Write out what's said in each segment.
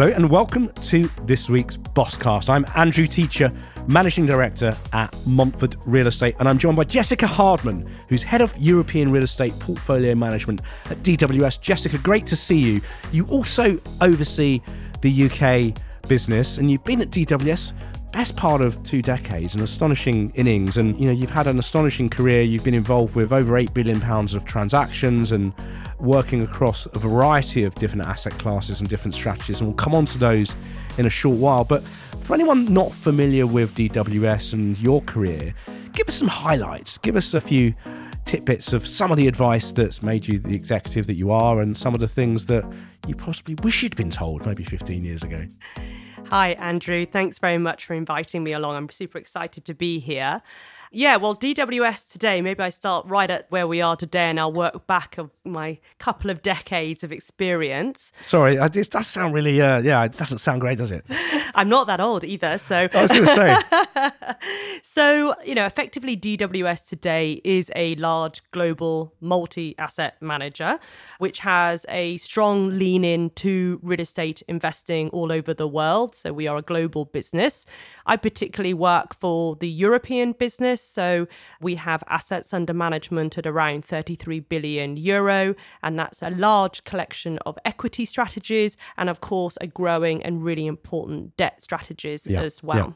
Hello and welcome to this week's Bosscast. I'm Andrew Teacher, Managing Director at Montfort Real Estate, and I'm joined by Jessica Hardman, who's Head of European Real Estate Portfolio Management at DWS. Jessica, great to see you. You also oversee the UK business, and you've been at DWS best part of two decades, an astonishing innings, and you know you've had an astonishing career. You've been involved with over eight billion pounds of transactions and working across a variety of different asset classes and different strategies, and we'll come on to those in a short while. But for anyone not familiar with DWS and your career, give us some highlights. Give us a few tidbits of some of the advice that's made you the executive that you are, and some of the things that you possibly wish you'd been told maybe 15 years ago. Hi, Andrew. Thanks very much for inviting me along. I'm super excited to be here. Yeah, well, DWS today, maybe I start right at where we are today and I'll work back of my couple of decades of experience. Sorry, this does sound really, uh, yeah, it doesn't sound great, does it? I'm not that old either. So, I was going to say. so, you know, effectively, DWS today is a large global multi asset manager, which has a strong lean in to real estate investing all over the world. So, we are a global business. I particularly work for the European business so we have assets under management at around 33 billion euro, and that's a large collection of equity strategies and, of course, a growing and really important debt strategies yeah. as well. Yeah.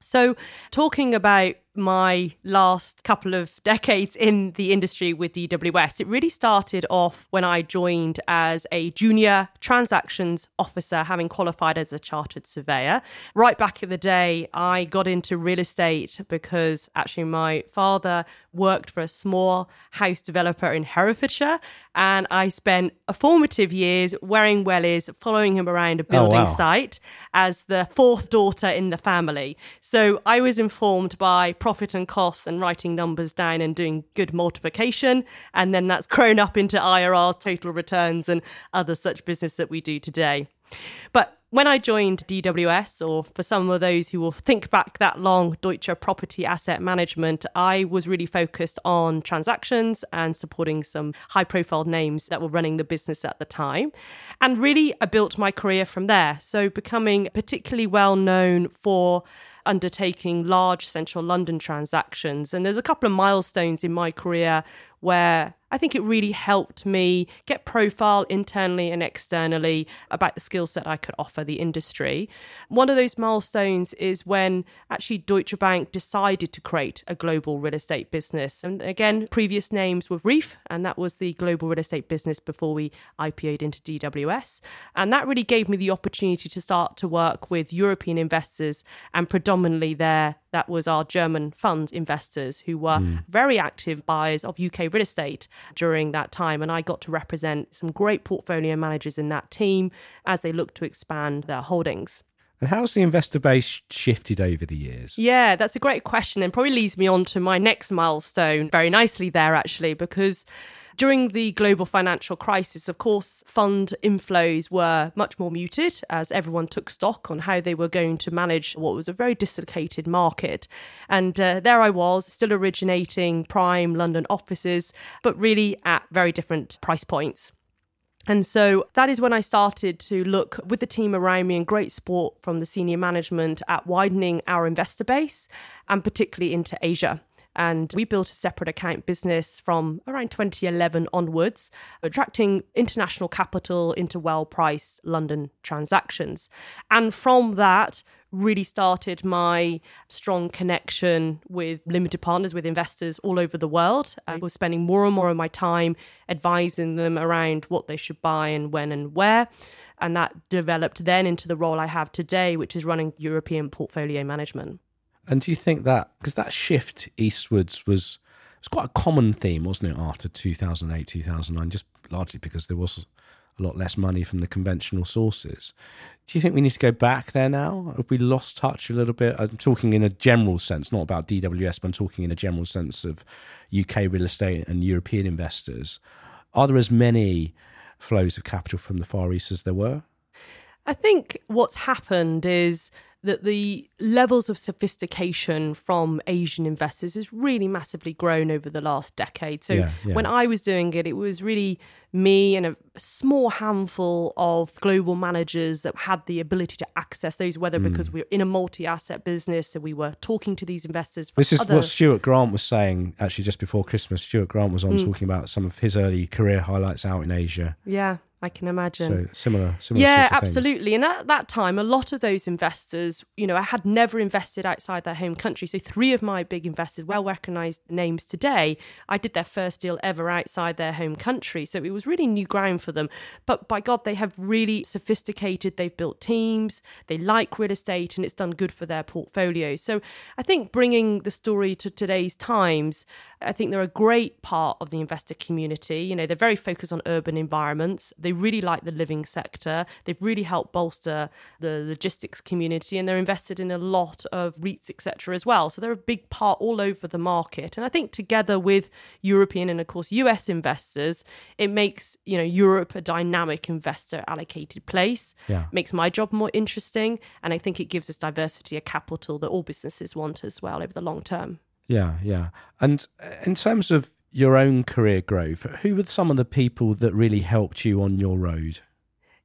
So, talking about my last couple of decades in the industry with DWS. It really started off when I joined as a junior transactions officer, having qualified as a chartered surveyor. Right back in the day, I got into real estate because actually my father worked for a small house developer in Herefordshire. And I spent a formative years wearing wellies, following him around a oh, building oh, wow. site as the fourth daughter in the family. So I was informed by profit and costs and writing numbers down and doing good multiplication. And then that's grown up into IRRs, total returns, and other such business that we do today. But when I joined DWS, or for some of those who will think back that long, Deutsche Property Asset Management, I was really focused on transactions and supporting some high profile names that were running the business at the time. And really, I built my career from there. So, becoming particularly well known for undertaking large central London transactions. And there's a couple of milestones in my career where I think it really helped me get profile internally and externally about the skill set I could offer the industry. One of those milestones is when actually Deutsche Bank decided to create a global real estate business. And again, previous names were RREEF, and that was the global real estate business before we IPO'd into DWS. And that really gave me the opportunity to start to work with European investors and predominantly there that was our German fund investors who were mm. very active buyers of UK real estate during that time. And I got to represent some great portfolio managers in that team as they looked to expand their holdings. And how's the investor base shifted over the years? Yeah, that's a great question and probably leads me on to my next milestone very nicely there, actually, because during the global financial crisis, of course, fund inflows were much more muted as everyone took stock on how they were going to manage what was a very dislocated market. And uh, there I was, still originating prime London offices, but really at very different price points. And so that is when I started to look with the team around me and great support from the senior management at widening our investor base and particularly into Asia. And we built a separate account business from around 2011 onwards, attracting international capital into well priced London transactions. And from that, really started my strong connection with limited partners, with investors all over the world. I was spending more and more of my time advising them around what they should buy and when and where. And that developed then into the role I have today, which is running European portfolio management. And do you think that because that shift eastwards was was quite a common theme, wasn't it, after 2008, 2009, just largely because there was a lot less money from the conventional sources. Do you think we need to go back there now? Have we lost touch a little bit? I'm talking in a general sense, not about DWS, but I'm talking in a general sense of UK real estate and European investors. Are there as many flows of capital from the Far East as there were? I think what's happened is that the levels of sophistication from Asian investors has really massively grown over the last decade. So Yeah, yeah. when I was doing it, it was really me and a small handful of global managers that had the ability to access those, whether Hmm. because we were in a multi asset business, so we were talking to these investors. This is other- what Stuart Grant was saying actually just before Christmas. Stuart Grant was on Hmm. talking about some of his early career highlights out in Asia. Yeah, I can imagine. So similar, similar. Yeah, sorts of things. absolutely. And at that time, a lot of those investors, you know, I had never invested outside their home country. So three of my big investors, well recognized names today, I did their first deal ever outside their home country. So it was really new ground for them. But by God, they have really sophisticated, they've built teams, they like real estate, and it's done good for their portfolio. So I think bringing the story to today's times, I think they're a great part of the investor community. You know, they're very focused on urban environments. They really like the living sector. They've really helped bolster the logistics community and they're invested in a lot of REITs, etc. as well. So they're a big part all over the market. And I think together with European and of course US investors, it makes, you know, Europe a dynamic investor allocated place. Yeah. Makes my job more interesting. And I think it gives us diversity of capital that all businesses want as well over the long term. Yeah, yeah. And uh, in terms of your own career growth, who were some of the people that really helped you on your road?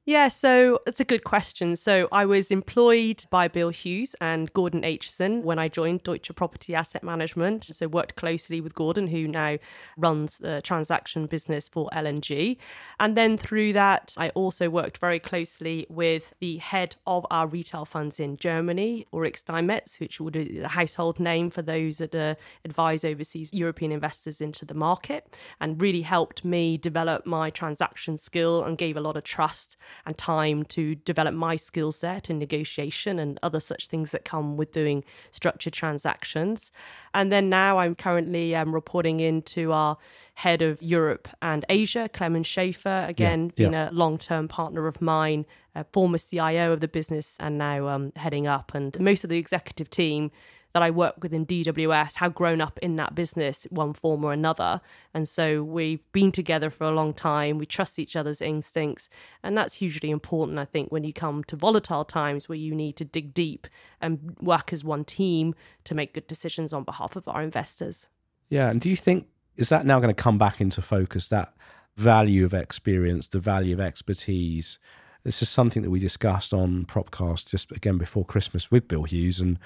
Yeah, so it's a good question. So I was employed by Bill Hughes and Gordon Aitchison when I joined Deutsche Property Asset Management. So worked closely with Gordon, who now runs the transaction business for L&G. And then through that, I also worked very closely with the head of our retail funds in Germany, Ulrich Steinmetz, which would be the household name for those that uh, advise overseas European investors into the market, and really helped me develop my transaction skill and gave a lot of trust and time to develop my skill set in negotiation and other such things that come with doing structured transactions. And then now I'm currently um, reporting into our head of Europe and Asia, Clemens Schaefer, again, Yeah, being yeah. a long term partner of mine, former CIO of the business, and now um, heading up. And most of the executive team that I work with in DWS have grown up in that business, one form or another. And so we've been together for a long time. We trust each other's instincts. And that's hugely important, I think, when you come to volatile times where you need to dig deep and work as one team to make good decisions on behalf of our investors. Yeah, and do you think is that now going to come back into focus? That value of experience, the value of expertise. This is something that we discussed on Propcast just again before Christmas with Bill Hughes and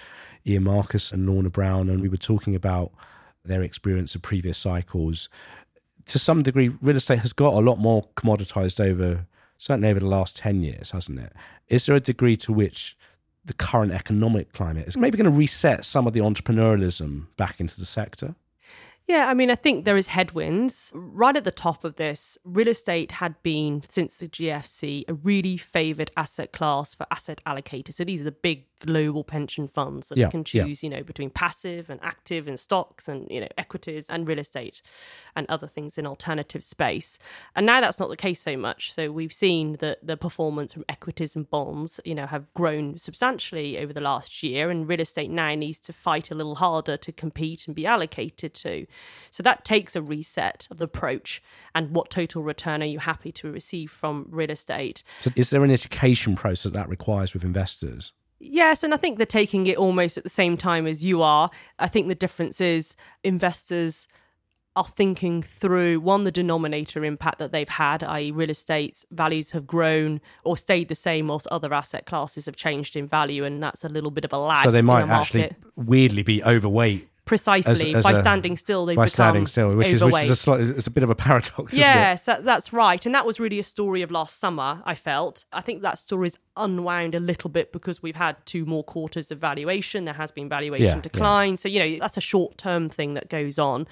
Ian Marcus and Lorna Brown, and we were talking about their experience of previous cycles. To some degree, real estate has got a lot more commoditized over certainly over the last ten years, hasn't it? Is there a degree to which the current economic climate is maybe going to reset some of the entrepreneurialism back into the sector? Yeah, I mean, I think there is headwinds. Right at the top of this, real estate had been, since the GFC, a really favoured asset class for asset allocators. So these are the big global pension funds that Yeah, can yeah. choose, you know, between passive and active and stocks and, you know, equities and real estate and other things in alternative space. And now that's not the case so much. So we've seen that the performance from equities and bonds, you know, have grown substantially over the last year. And real estate now needs to fight a little harder to compete and be allocated to. So that takes a reset of the approach and what total return are you happy to receive from real estate. So, is there an education process that requires with investors? Yes, and I think they're taking it almost at the same time as you are. I think the difference is investors are thinking through one, the denominator impact that they've had, i.e., real estate values have grown or stayed the same, whilst other asset classes have changed in value, and that's a little bit of a lag. So they might the actually weirdly be overweight precisely as by a- standing still. They by become standing still, which is which overweight. is a it's a bit of a paradox. Yes, that, that's right. And that was really a story of last summer, I felt. I think that story's unwound a little bit because we've had two more quarters of valuation. There has been valuation Yeah, yeah. decline. So, you know, that's a short term thing that goes on.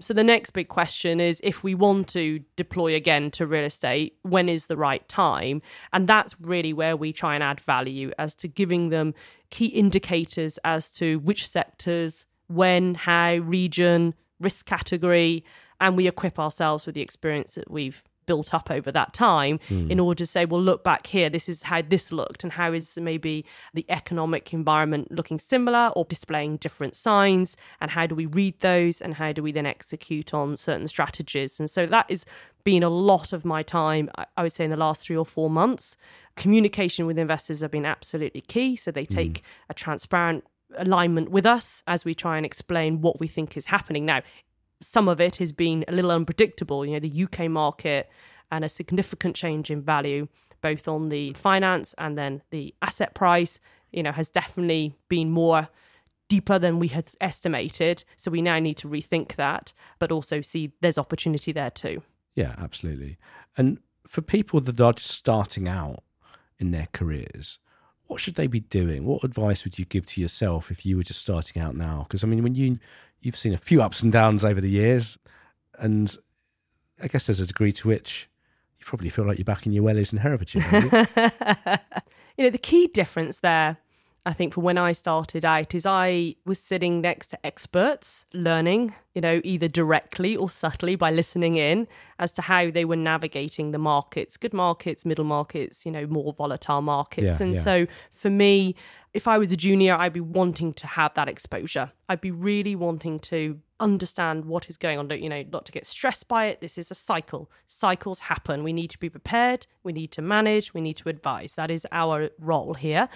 So, the next big question is if we want to deploy again to real estate, when is the right time? And that's really where we try and add value as to giving them key indicators as to which sectors, when, how, region, risk category, and we equip ourselves with the experience that we've built up over that time hmm. in order to say, well, look back here, this is how this looked, and how is maybe the economic environment looking similar or displaying different signs, and how do we read those, and how do we then execute on certain strategies? And so that has been a lot of my time, I- would say, in the last three or four months. Communication with investors have been absolutely key. So they hmm. take a transparent alignment with us as we try and explain what we think is happening. Now, some of it has been a little unpredictable. You know, the UK market and a significant change in value, both on the finance and then the asset price, you know, has definitely been more deeper than we had estimated. So we now need to rethink that, but also see there's opportunity there too. Yeah, absolutely. And for people that are just starting out in their careers, what should they be doing? What advice would you give to yourself if you were just starting out now? Because I mean, when you you've seen a few ups and downs over the years, and I guess there's a degree to which you probably feel like you're back in your wellies in Herefordshire. you? you know, the key difference there, I think, for when I started out is I was sitting next to experts, learning, you know, either directly or subtly by listening in as to how they were navigating the markets, good markets, middle markets, you know, more volatile markets. Yeah, and yeah. so for me, if I was a junior, I'd be wanting to have that exposure. I'd be really wanting to understand what is going on, Don't, you know, not to get stressed by it. This is a cycle. Cycles happen. We need to be prepared. We need to manage. We need to advise. That is our role here.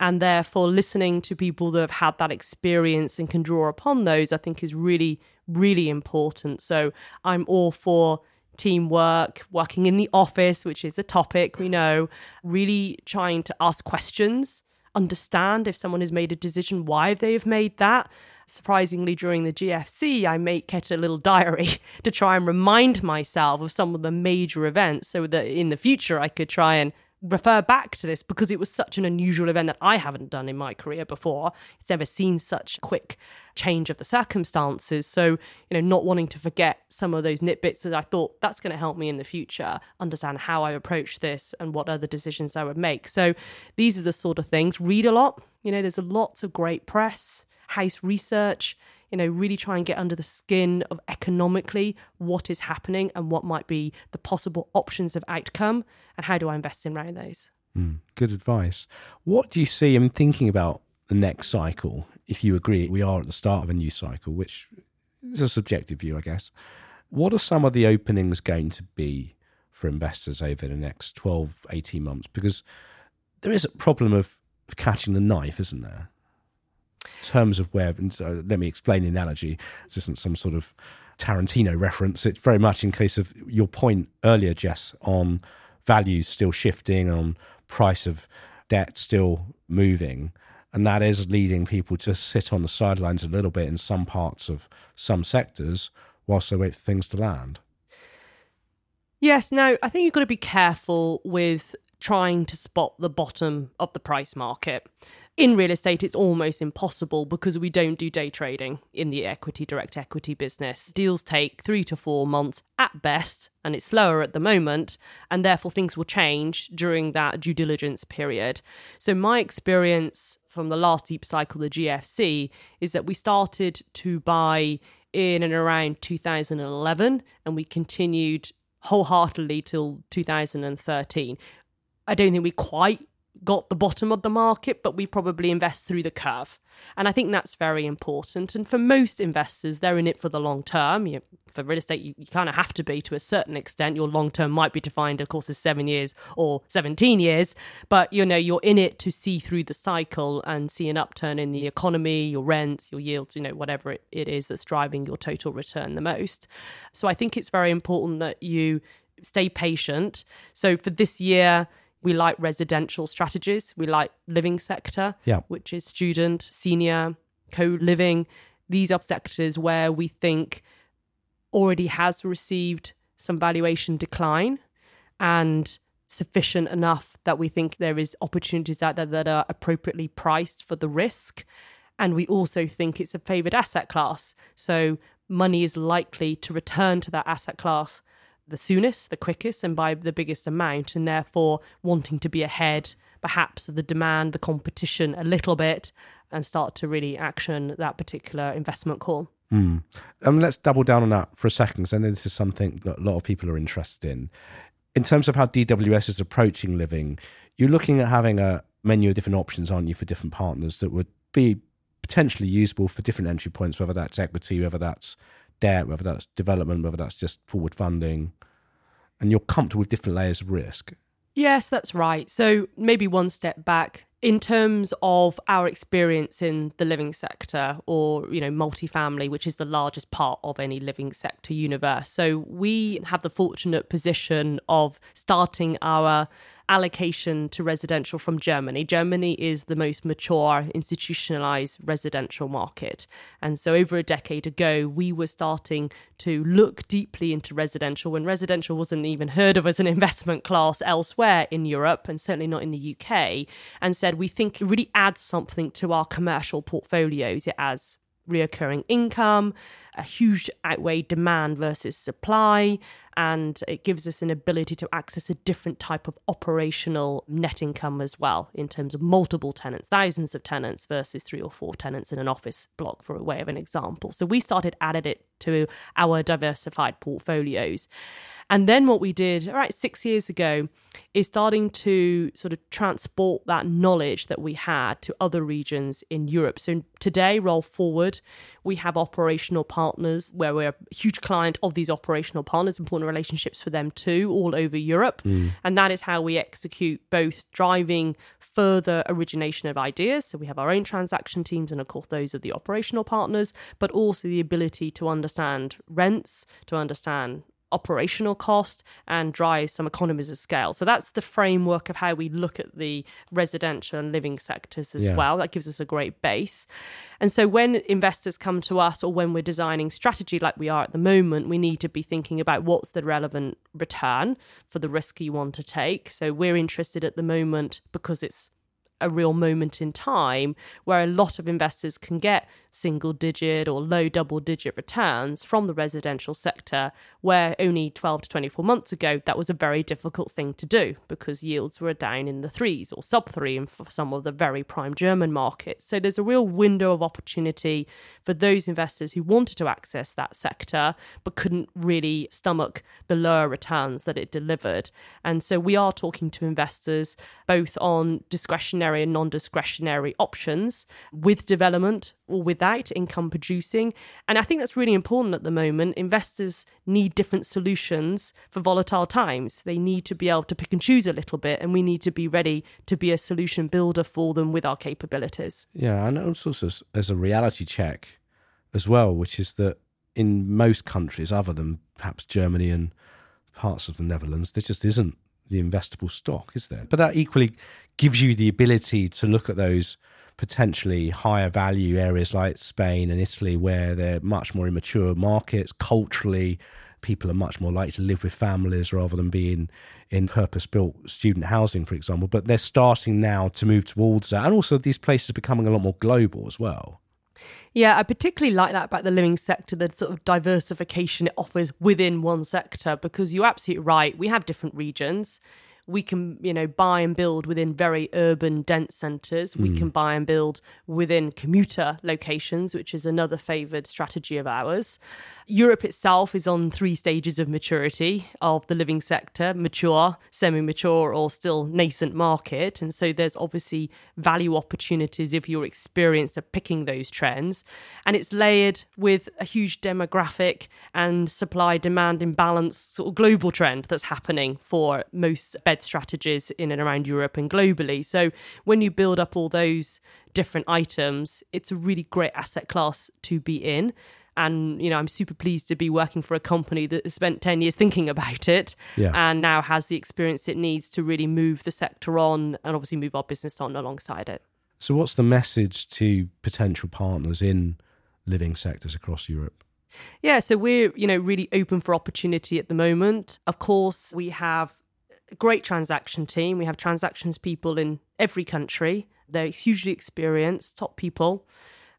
And therefore, listening to people that have had that experience and can draw upon those, I think is really, really important. So I'm all for teamwork, working in the office, which is a topic we know, really trying to ask questions, understand if someone has made a decision, why they have made that. Surprisingly, during the GFC, I make kept a little diary to try and remind myself of some of the major events so that in the future I could try and refer back to this because it was such an unusual event that I haven't done in my career before. It's never seen such quick change of the circumstances. So, you know, not wanting to forget some of those nitbits that I thought that's going to help me in the future understand how I approach this and what other decisions I would make. So, these are the sort of things. Read a lot. You know, there's lots of great press, house research, you know, really try and get under the skin of economically what is happening and what might be the possible options of outcome and how do I invest in around those. Mm, good advice. What do you see in thinking about the next cycle? If you agree, we are at the start of a new cycle, which is a subjective view, I guess. What are some of the openings going to be for investors over the next 12, 18 months? Because there is a problem of catching the knife, isn't there? Terms of where, and so let me explain the analogy. This isn't some sort of Tarantino reference. It's very much in case of your point earlier, Jess, on values still shifting, on price of debt still moving. And that is leading people to sit on the sidelines a little bit in some parts of some sectors whilst they wait for things to land. Yes, now I think you've got to be careful with trying to spot the bottom of the price market. In real estate, it's almost impossible because we don't do day trading in the equity, direct equity business. Deals take three to four months at best, and it's slower at the moment, and therefore things will change during that due diligence period. So, my experience from the last deep cycle, the GFC, is that we started to buy in and around 2011, and we continued wholeheartedly till 2013. I don't think we quite got the bottom of the market, but we probably invest through the curve. And I think that's very important. And for most investors, they're in it for the long term. You, for real estate, you, you kind of have to be to a certain extent. Your long term might be defined, of course, as seven years or 17 years, but you know, you're in it to see through the cycle and see an upturn in the economy, your rents, your yields, you know, whatever it, it is that's driving your total return the most. So I think it's very important that you stay patient. So for this year, we like residential strategies. We like living sector, Yeah. which is student, senior, co living. These are sectors where we think already has received some valuation decline and sufficient enough that we think there is opportunities out there that are appropriately priced for the risk. And we also think it's a favored asset class. So money is likely to return to that asset class the soonest, the quickest, and by the biggest amount, and therefore wanting to be ahead perhaps of the demand, the competition a little bit, and start to really action that particular investment call. Mm. Let's double down on that for a second, because I know this is something that a lot of people are interested in. In terms of how DWS is approaching living, you're looking at having a menu of different options, aren't you, for different partners that would be potentially usable for different entry points, whether that's equity, whether that's debt, whether that's development, whether that's just forward funding. And you're comfortable with different layers of risk. Yes, that's right. So maybe one step back in terms of our experience in the living sector or you know multifamily which is the largest part of any living sector universe so we have the fortunate position of starting our allocation to residential from Germany. Germany is the most mature, institutionalized residential market. And so, over a decade ago, we were starting to look deeply into residential when residential wasn't even heard of as an investment class elsewhere in Europe and certainly not in the UK, and said, We think it really adds something to our commercial portfolios. It adds reoccurring income, a huge outweigh demand versus supply, and it gives us an ability to access a different type of operational net income as well in terms of multiple tenants, thousands of tenants versus three or four tenants in an office block, for a way of an example. So we started added it to our diversified portfolios. And then what we did, all right, six years ago, is starting to sort of transport that knowledge that we had to other regions in Europe. So today, roll forward, we have operational partners where we're a huge client of these operational partners, important relationships for them too, all over Europe. Mm. And that is how we execute both driving further origination of ideas. So we have our own transaction teams and, of course, those of the operational partners, but also the ability to understand rents, to understand operational cost and drive some economies of scale. So that's the framework of how we look at the residential and living sectors as yeah. well. That gives us a great base. And so when investors come to us or when we're designing strategy like we are at the moment, we need to be thinking about what's the relevant return for the risk you want to take. So we're interested at the moment because it's a real moment in time where a lot of investors can get single digit or low double digit returns from the residential sector, where only 12 to 24 months ago, that was a very difficult thing to do because yields were down in the threes or sub three in for some of the very prime German markets. So there's a real window of opportunity for those investors who wanted to access that sector but couldn't really stomach the lower returns that it delivered. And so we are talking to investors both on discretionary and non discretionary options with development or without income producing. And I think that's really important at the moment. Investors need different solutions for volatile times. They need to be able to pick and choose a little bit, and we need to be ready to be a solution builder for them with our capabilities. Yeah, and also as a reality check as well, which is that in most countries, other than perhaps Germany and parts of the Netherlands, there just isn't the investable stock, is there? But that equally gives you the ability to look at those potentially higher value areas like Spain and Italy, where they're much more immature markets. Culturally, people are much more likely to live with families rather than being in purpose built student housing, for example. But they're starting now to move towards that. And also, these places are becoming a lot more global as well. Yeah, I particularly like that about the living sector, the sort of diversification it offers within one sector, because you're absolutely right. We have different regions we can you know buy and build within very urban dense centers. We mm. can buy and build within commuter locations which is another favored strategy of ours. Europe itself is on three stages of maturity of the living sector mature semi-mature or still nascent market. And so there's obviously value opportunities if you're experienced at picking those trends. And it's layered with a huge demographic and supply demand imbalance sort of global trend that's happening for most bed strategies in and around Europe and globally. So when you build up all those different items, it's a really great asset class to be in. And, you know, I'm super pleased to be working for a company that has spent 10 years thinking about it yeah. and now has the experience it needs to really move the sector on and obviously move our business on alongside it. So, what's the message to potential partners in living sectors across Europe? Yeah, so we're, you know, really open for opportunity at the moment. Of course, we have great transaction team. We have transactions people in every country. They're hugely experienced, top people.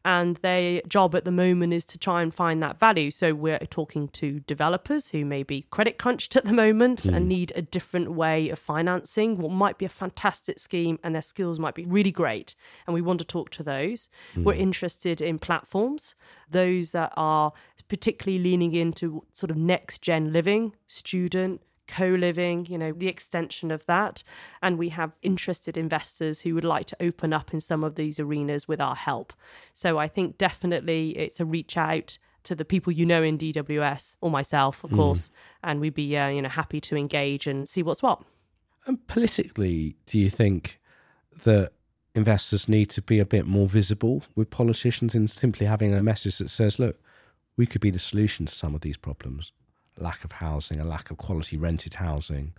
and their job at the moment is to try and find that value. So we're talking to developers who may be credit crunched at the moment mm. and need a different way of financing what might be a fantastic scheme and their skills might be really great. And we want to talk to those. Mm. We're interested in platforms, those that are particularly leaning into sort of next gen living, student, co living, you know, the extension of that. And we have interested investors who would like to open up in some of these arenas with our help. So I think definitely it's a reach out to the people you know in DWS or myself, of mm. course, and we'd be, uh, you know, happy to engage and see what's what. And politically, do you think that investors need to be a bit more visible with politicians in simply having a message that says, look, we could be the solution to some of these problems? Lack of housing, a lack of quality rented housing,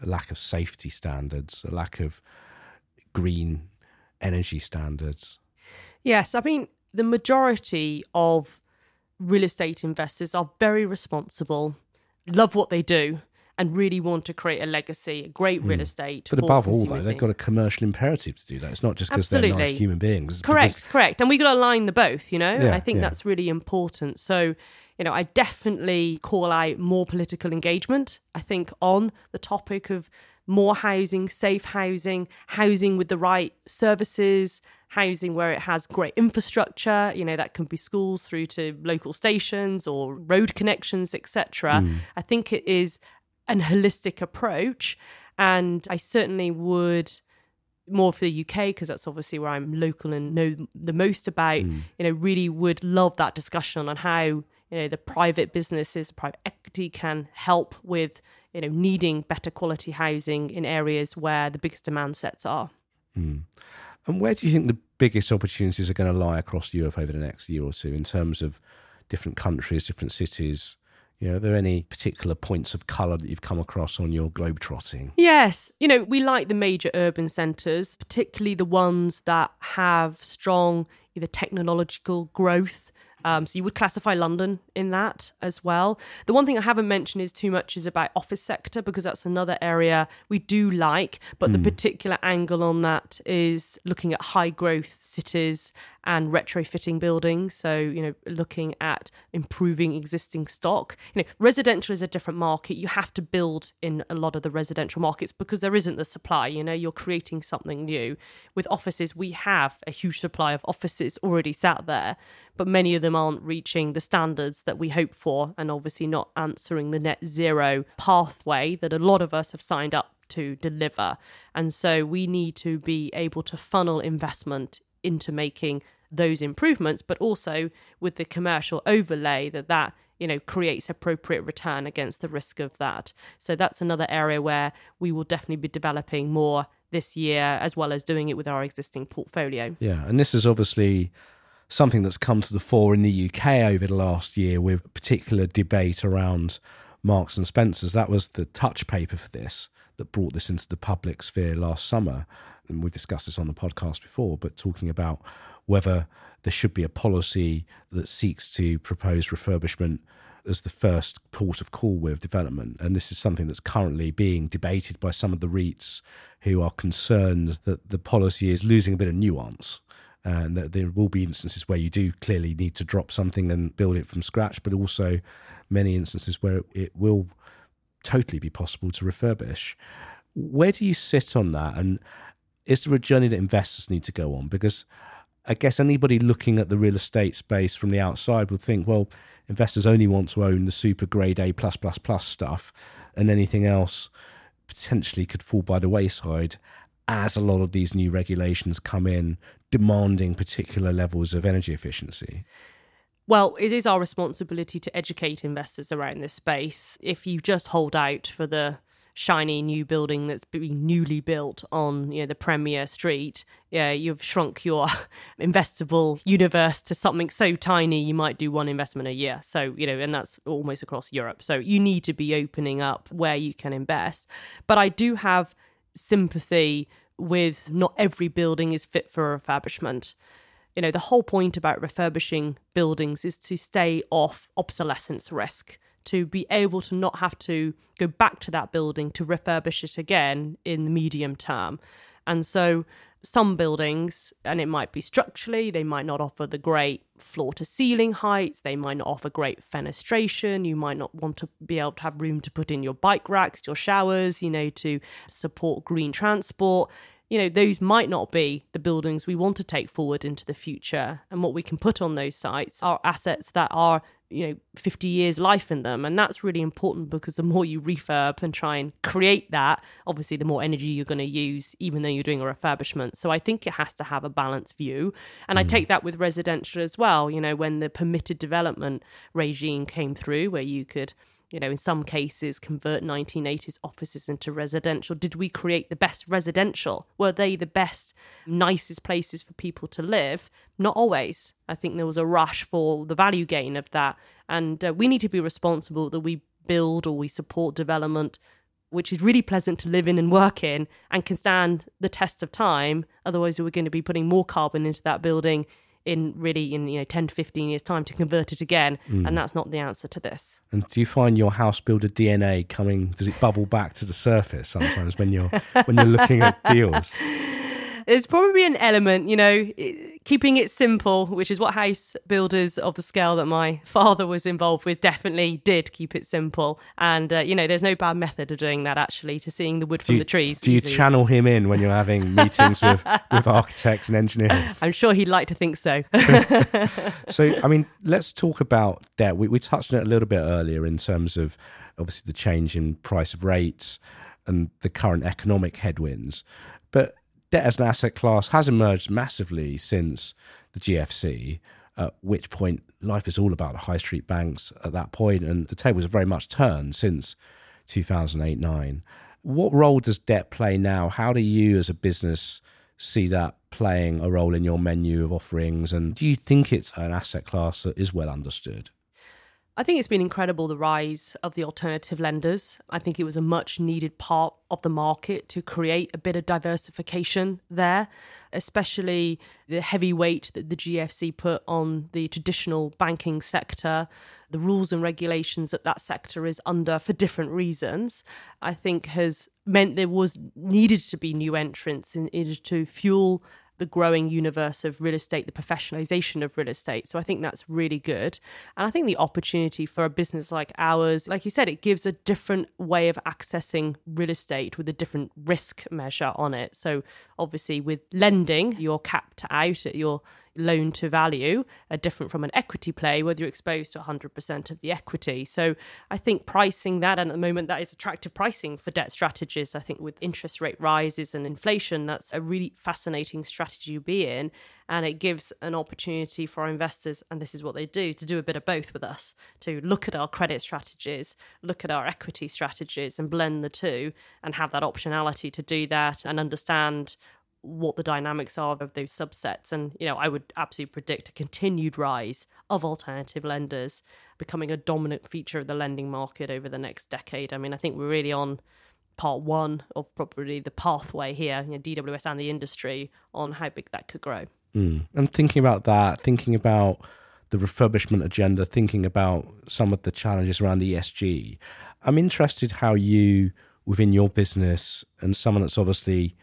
a lack of safety standards, a lack of green energy standards. Yes, I mean, the majority of real estate investors are very responsible, love what they do, and really want to create a legacy, a great real hmm. estate. But above all, though, they've got a commercial imperative to do that. It's not just because they're nice human beings. correct, because... correct. And we've got to align the both, you know? Yeah, I think yeah. that's really important. So, you know, I definitely call out more political engagement. I think on the topic of more housing, safe housing, housing with the right services, housing where it has great infrastructure, you know, that can be schools through to local stations or road connections, etc. Mm. I think it is an holistic approach. And I certainly would more for the UK because that's obviously where I'm local and know the most about. Mm. You know, really would love that discussion on how you know the private businesses private equity can help with you know needing better quality housing in areas where the biggest demand sets are mm. and where do you think the biggest opportunities are going to lie across europe over the next year or two in terms of different countries different cities you know, are there any particular points of colour that you've come across on your globe trotting? Yes. You know, we like the major urban centres, particularly the ones that have strong either technological growth um, so you would classify London in that as well. The one thing I haven't mentioned is too much is about office sector because that's another area we do like, but mm. the hmm. particular angle on that is looking at high growth cities and retrofitting buildings. So, you know, looking at improving existing stock. You know, residential is a different market. You have to build in a lot of the residential markets because there isn't the supply. You know, you're creating something new. With offices, we have a huge supply of offices already sat there, but many of them aren't reaching the standards that we hope for and obviously not answering the net zero pathway that a lot of us have signed up to deliver. And so we need to be able to funnel investment into making those improvements, but also with the commercial overlay that that you know creates appropriate return against the risk of that. So that's another area where we will definitely be developing more this year, as well as doing it with our existing portfolio. Yeah, and this is obviously something that's come to the fore in the UK over the last year with particular debate around Marks and Spencers. That was the touch paper for this that brought this into the public sphere last summer. And we've discussed this on the podcast before, but talking about whether there should be a policy that seeks to propose refurbishment as the first port of call with development. And this is something that's currently being debated by some of the REITs who are concerned that the policy is losing a bit of nuance. And that there will be instances where you do clearly need to drop something and build it from scratch, but also many instances where it will totally be possible to refurbish. Where do you sit on that? And is there a journey that investors need to go on? Because I guess anybody looking at the real estate space from the outside would think, well, investors only want to own the super grade A plus plus plus stuff, and anything else potentially could fall by the wayside as a lot of these new regulations come in demanding particular levels of energy efficiency. Well, it is our responsibility to educate investors around this space. If you just hold out for the shiny new building that's being newly built on you know the premier street yeah you've shrunk your investable universe to something so tiny you might do one investment a year so you know and that's almost across europe so you need to be opening up where you can invest but i do have sympathy with not every building is fit for refurbishment you know the whole point about refurbishing buildings is to stay off obsolescence risk to be able to not have to go back to that building to refurbish it again in the medium term. And so some buildings, and it might be structurally, they might not offer the great floor to ceiling heights, they might not offer great fenestration, you might not want to be able to have room to put in your bike racks, your showers, you know, to support green transport you know, those might not be the buildings we want to take forward into the future. And what we can put on those sites are assets that are, you know, 50 years life in them. And that's really important because the more you refurb and try and create that, obviously, the more energy you're going to use, even though you're doing a refurbishment. So I think it has to have a balanced view. And mm. I take that with residential as well. You know, when the permitted development regime came through, where you could you know, in some cases, convert 1980s offices into residential? Did we create the best residential? Were they the best, nicest places for people to live? Not always. I think there was a rush for the value gain of that. And uh, we need to be responsible that we build or we support development which is really pleasant to live in and work in and can stand the test of time. Otherwise, we're going to be putting more carbon into that building in really in you know 10 to 15 years time to convert it again mm. and that's not the answer to this and do you find your house builder dna coming does it bubble back to the surface sometimes when you're when you're looking at deals there's probably an element, you know, keeping it simple, which is what house builders of the scale that my father was involved with definitely did keep it simple. And, uh, you know, there's no bad method of doing that actually to seeing the wood from you, the trees. Do you easy. channel him in when you're having meetings with, with architects and engineers? I'm sure he'd like to think so. so, I mean, let's talk about debt. We, we touched on it a little bit earlier in terms of obviously the change in price of rates and the current economic headwinds. But debt as an asset class has emerged massively since the GFC, at which point life is all about the high street banks at that point, and the tables have very much turned since 2008 9. What role does debt play now? How do you, as a business, see that playing a role in your menu of offerings? And do you think it's an asset class that is well understood? I think it's been incredible the rise of the alternative lenders. I think it was a much needed part of the market to create a bit of diversification there, especially the heavy weight that the GFC put on the traditional banking sector, the rules and regulations that that sector is under for different reasons. I think has meant there was needed to be new entrants in order to fuel the growing universe of real estate, the professionalization of real estate. So I think that's really good. And I think the opportunity for a business like ours, like you said, it gives a different way of accessing real estate with a different risk measure on it. So obviously, with lending, you're capped out at your loan to value are different from an equity play, whether you're exposed to 100% of the equity. So I think pricing that, and at the moment, that is attractive pricing for debt strategies. I think with interest rate rises and inflation, that's a really fascinating strategy to be in. And it gives an opportunity for our investors, and this is what they do, to do a bit of both with us, to look at our credit strategies, look at our equity strategies, and blend the two, and have that optionality to do that and understand what the dynamics are of those subsets. And, you know, I would absolutely predict a continued rise of alternative lenders becoming a dominant feature of the lending market over the next decade. I mean, I think we're really on part one of probably the pathway here, you know, DWS and the industry on how big that could grow. Mm. And thinking about that, thinking about the refurbishment agenda, thinking about some of the challenges around ESG, I'm interested how you, within your business, and someone that's obviously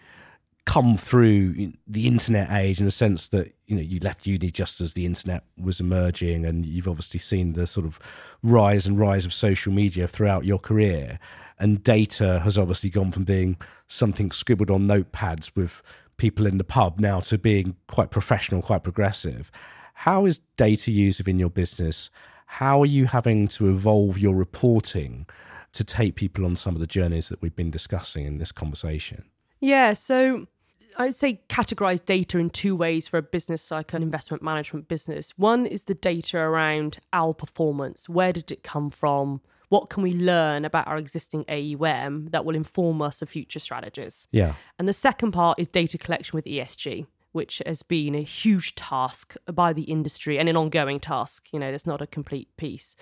come through the internet age in the sense that you know you left uni just as the internet was emerging and you've obviously seen the sort of rise and rise of social media throughout your career. And data has obviously gone from being something scribbled on notepads with people in the pub now to being quite professional quite progressive. How is data used within your business? How are you having to evolve your reporting to take people on some of the journeys that we've been discussing in this conversation? Yeah so I'd say categorize data in two ways for a business like an investment management business. One is the data around our performance. Where did it come from? What can we learn about our existing AUM that will inform us of future strategies? Yeah. And the second part is data collection with ESG, which has been a huge task by the industry and an ongoing task. You know, it's not a complete piece.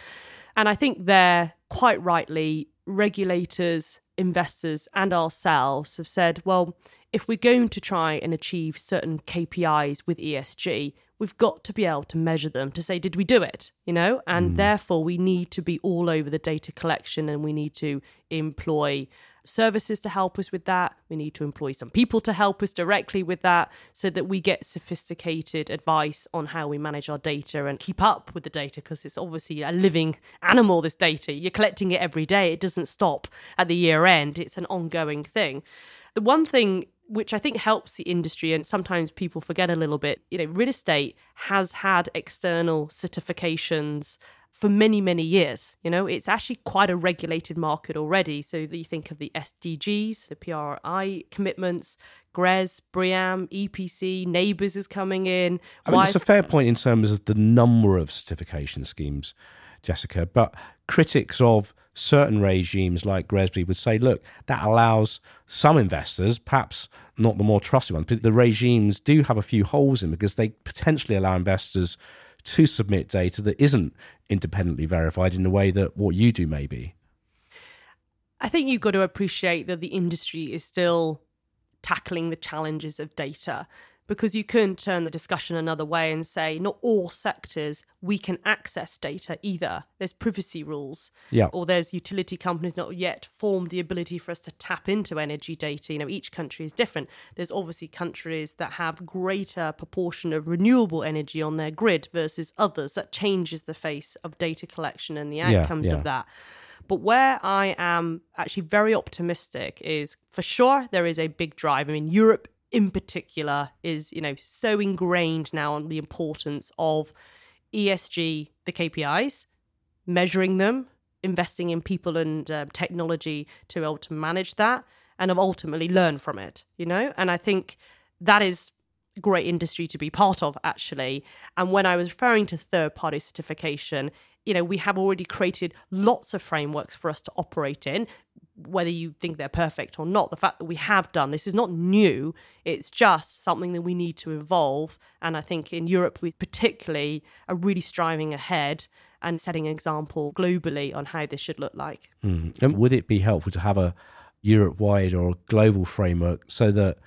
And I think there, quite rightly, regulators, investors, and ourselves have said, well, if we're going to try and achieve certain KPIs with ESG, we've got to be able to measure them to say, did we do it? You know, and mm. therefore we need to be all over the data collection and we need to employ services to help us with that. We need to employ some people to help us directly with that so that we get sophisticated advice on how we manage our data and keep up with the data because it's obviously a living animal, this data. You're collecting it every day, it doesn't stop at the year end, it's an ongoing thing. The one thing which I think helps the industry, and sometimes people forget a little bit. You know, real estate has had external certifications for many, many years. You know, it's actually quite a regulated market already. So that you think of the SDGs, the PRI commitments, GRESB, BREEAM, EPC, NABERS is coming in. I mean, it's a fair point in terms of the number of certification schemes, Jessica, but critics of certain regimes like GRESB would say, look, that allows some investors, perhaps not the more trusted ones, but the regimes do have a few holes in because they potentially allow investors to submit data that isn't independently verified in the way that what you do may be? I think you've got to appreciate that the industry is still tackling the challenges of data because you couldn't turn the discussion another way and say not all sectors we can access data either there's privacy rules yeah. or there's utility companies not yet formed the ability for us to tap into energy data you know each country is different there's obviously countries that have greater proportion of renewable energy on their grid versus others that changes the face of data collection and the outcomes yeah, yeah. of that but where I am actually very optimistic is for sure there is a big drive. I mean, Europe in particular is you know so ingrained now on the importance of ESG, the KPIs, measuring them, investing in people and uh, technology to be able to manage that, and have ultimately learn from it. You know, and I think that is great industry to be part of actually and when i was referring to third party certification you know we have already created lots of frameworks for us to operate in whether you think they're perfect or not, the fact that we have done this is not new. It's just something that we need to evolve. And I think in Europe, we particularly are really striving ahead and setting an example globally on how this should look like. Mm. And would it be helpful to have a Europe wide or a global framework so that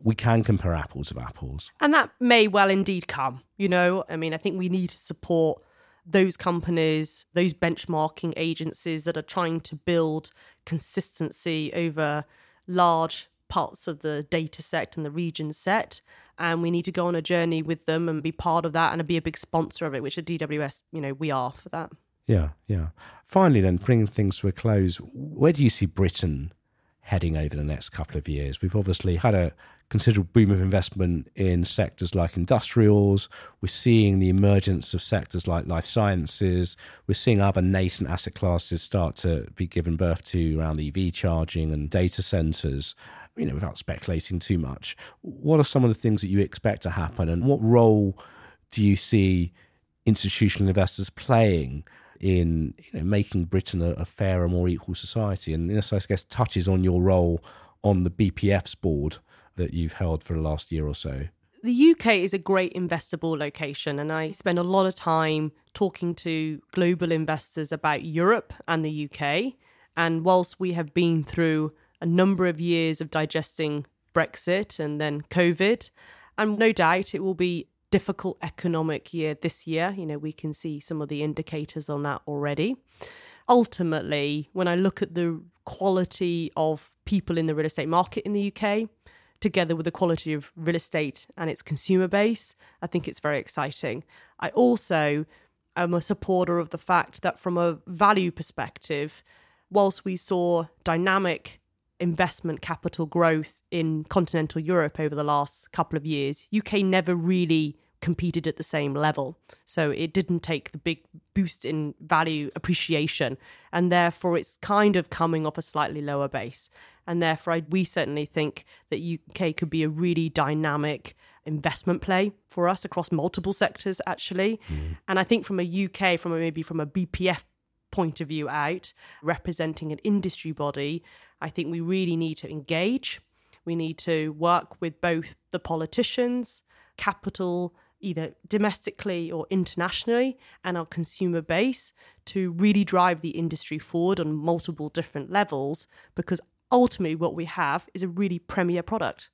we can compare apples with apples? And that may well indeed come. You know, I mean, I think we need to support those companies, those benchmarking agencies that are trying to build consistency over large parts of the data set and the region set. And we need to go on a journey with them and be part of that and be a big sponsor of it, which at DWS, you know, we are for that. Yeah, yeah. Finally, then, bringing things to a close, where do you see Britain heading over the next couple of years? We've obviously had a considerable boom of investment in sectors like industrials. We're seeing the emergence of sectors like life sciences. We're seeing other nascent asset classes start to be given birth to around EV charging and data centers. You know, without speculating too much, what are some of the things that you expect to happen, and what role do you see institutional investors playing in you know, making Britain a, a fairer, more equal society? And this, I guess, touches on your role on the BPF's board that you've held for the last year or so? The UK is a great investable location, and I spend a lot of time talking to global investors about Europe and the UK. And whilst we have been through a number of years of digesting Brexit and then COVID, and no doubt it will be difficult economic year this year. You know, we can see some of the indicators on that already. Ultimately, when I look at the quality of people in the real estate market in the UK, together with the quality of real estate and its consumer base, I think it's very exciting. I also am a supporter of the fact that, from a value perspective, whilst we saw dynamic investment capital growth in continental Europe over the last couple of years, UK never really competed at the same level. So it didn't take the big boost in value appreciation. And therefore, it's kind of coming off a slightly lower base. And therefore, I, we certainly think that UK could be a really dynamic investment play for us across multiple sectors, actually. Mm. And I think from a UK, from a, maybe from a BPF point of view out, representing an industry body, I think we really need to engage. We need to work with both the politicians, capital, either domestically or internationally, and our consumer base to really drive the industry forward on multiple different levels because ultimately what we have is a really premier product,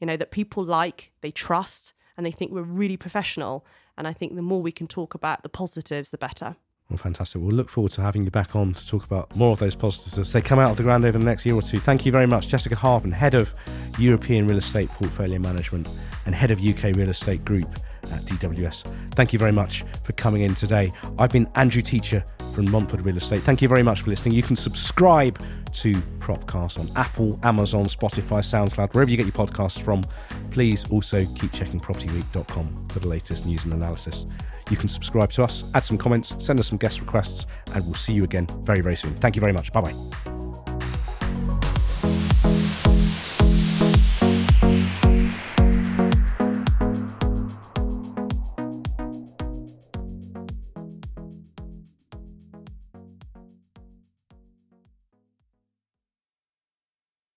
you know, that people like, they trust, and they think we're really professional. And I think the more we can talk about the positives, the better. Well, fantastic. We'll look forward to having you back on to talk about more of those positives as they come out of the ground over the next year or two. Thank you very much, Jessica Hardman, Head of European Real Estate Portfolio Management and Head of UK Real Estate Group at DWS. Thank you very much for coming in today. I've been Andrew Teacher from Montfort Real Estate. Thank you very much for listening. You can subscribe to Propcast on Apple, Amazon, Spotify, SoundCloud, wherever you get your podcasts from. Please also keep checking propertyweek.com for the latest news and analysis. You can subscribe to us, add some comments, send us some guest requests, and we'll see you again very, very soon. Thank you very much. Bye bye.